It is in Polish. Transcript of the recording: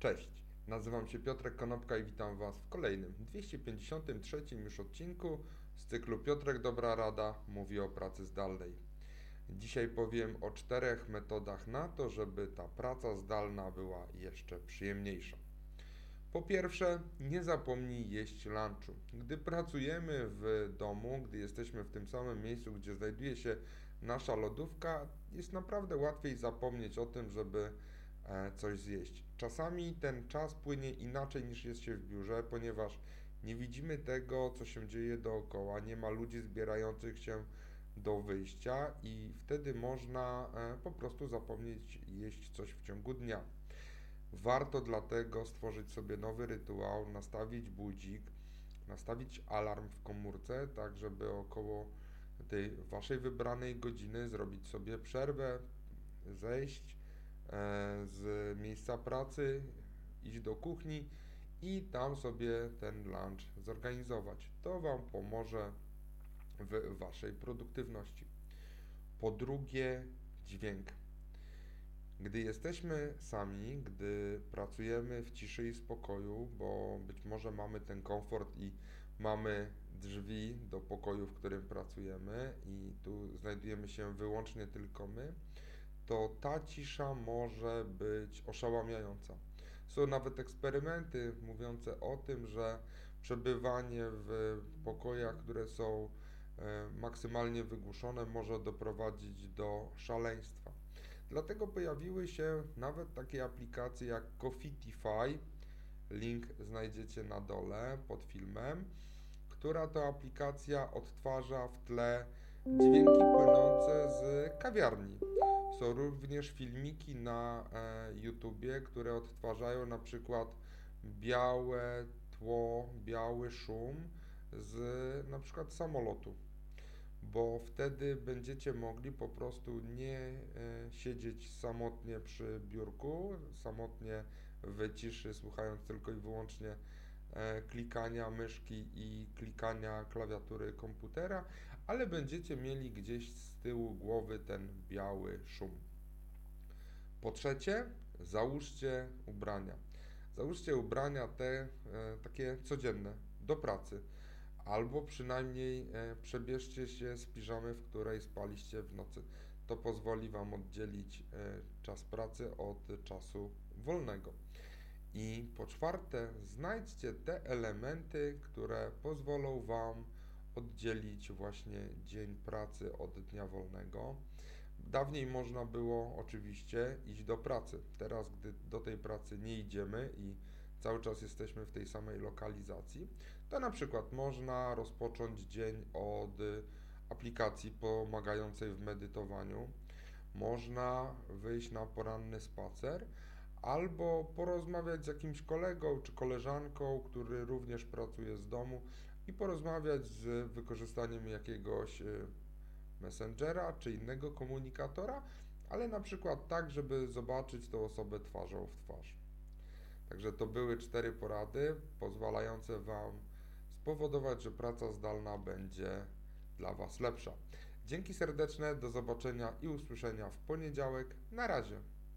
Cześć, nazywam się Piotrek Konopka i witam Was w kolejnym 253 już odcinku z cyklu Piotrek Dobra Rada mówi o pracy zdalnej. Dzisiaj powiem o czterech metodach na to, żeby ta praca zdalna była jeszcze przyjemniejsza. Po pierwsze, nie zapomnij jeść lunchu. Gdy pracujemy w domu, gdy jesteśmy w tym samym miejscu, gdzie znajduje się nasza lodówka, jest naprawdę łatwiej zapomnieć o tym, żeby coś zjeść. Czasami ten czas płynie inaczej niż jest się w biurze, ponieważ nie widzimy tego, co się dzieje dookoła, nie ma ludzi zbierających się do wyjścia i wtedy można e, po prostu zapomnieć jeść coś w ciągu dnia. Warto dlatego stworzyć sobie nowy rytuał, nastawić budzik, nastawić alarm w komórce, tak żeby około tej waszej wybranej godziny zrobić sobie przerwę, zejść e, z miejsca pracy, iść do kuchni i tam sobie ten lunch zorganizować. To Wam pomoże w Waszej produktywności. Po drugie, dźwięk. Gdy jesteśmy sami, gdy pracujemy w ciszy i spokoju, bo być może mamy ten komfort i mamy drzwi do pokoju, w którym pracujemy i tu znajdujemy się wyłącznie tylko my, to ta cisza może być oszałamiająca. Są nawet eksperymenty mówiące o tym, że przebywanie w pokojach, które są e, maksymalnie wygłuszone, może doprowadzić do szaleństwa. Dlatego pojawiły się nawet takie aplikacje jak Coffeetify, link znajdziecie na dole pod filmem, która to aplikacja odtwarza w tle dźwięki płynące z kawiarni. Są również filmiki na e, YouTubie, które odtwarzają na przykład białe tło, biały szum z na przykład samolotu, bo wtedy będziecie mogli po prostu nie e, siedzieć samotnie przy biurku, samotnie w ciszy, słuchając tylko i wyłącznie klikania myszki i klikania klawiatury komputera, ale będziecie mieli gdzieś z tyłu głowy ten biały szum. Po trzecie, załóżcie ubrania. Załóżcie ubrania te e, takie codzienne do pracy, albo przynajmniej e, przebierzcie się z piżamy, w której spaliście w nocy. To pozwoli Wam oddzielić e, czas pracy od czasu wolnego. I po czwarte, znajdźcie te elementy, które pozwolą Wam oddzielić właśnie dzień pracy od dnia wolnego. Dawniej można było oczywiście iść do pracy. Teraz, gdy do tej pracy nie idziemy i cały czas jesteśmy w tej samej lokalizacji, to na przykład można rozpocząć dzień od aplikacji pomagającej w medytowaniu. Można wyjść na poranny spacer albo porozmawiać z jakimś kolegą czy koleżanką, który również pracuje z domu i porozmawiać z wykorzystaniem jakiegoś y, messengera czy innego komunikatora, ale na przykład tak, żeby zobaczyć tę osobę twarzą w twarz. Także to były cztery porady pozwalające Wam spowodować, że praca zdalna będzie dla Was lepsza. Dzięki serdeczne, do zobaczenia i usłyszenia w poniedziałek. Na razie.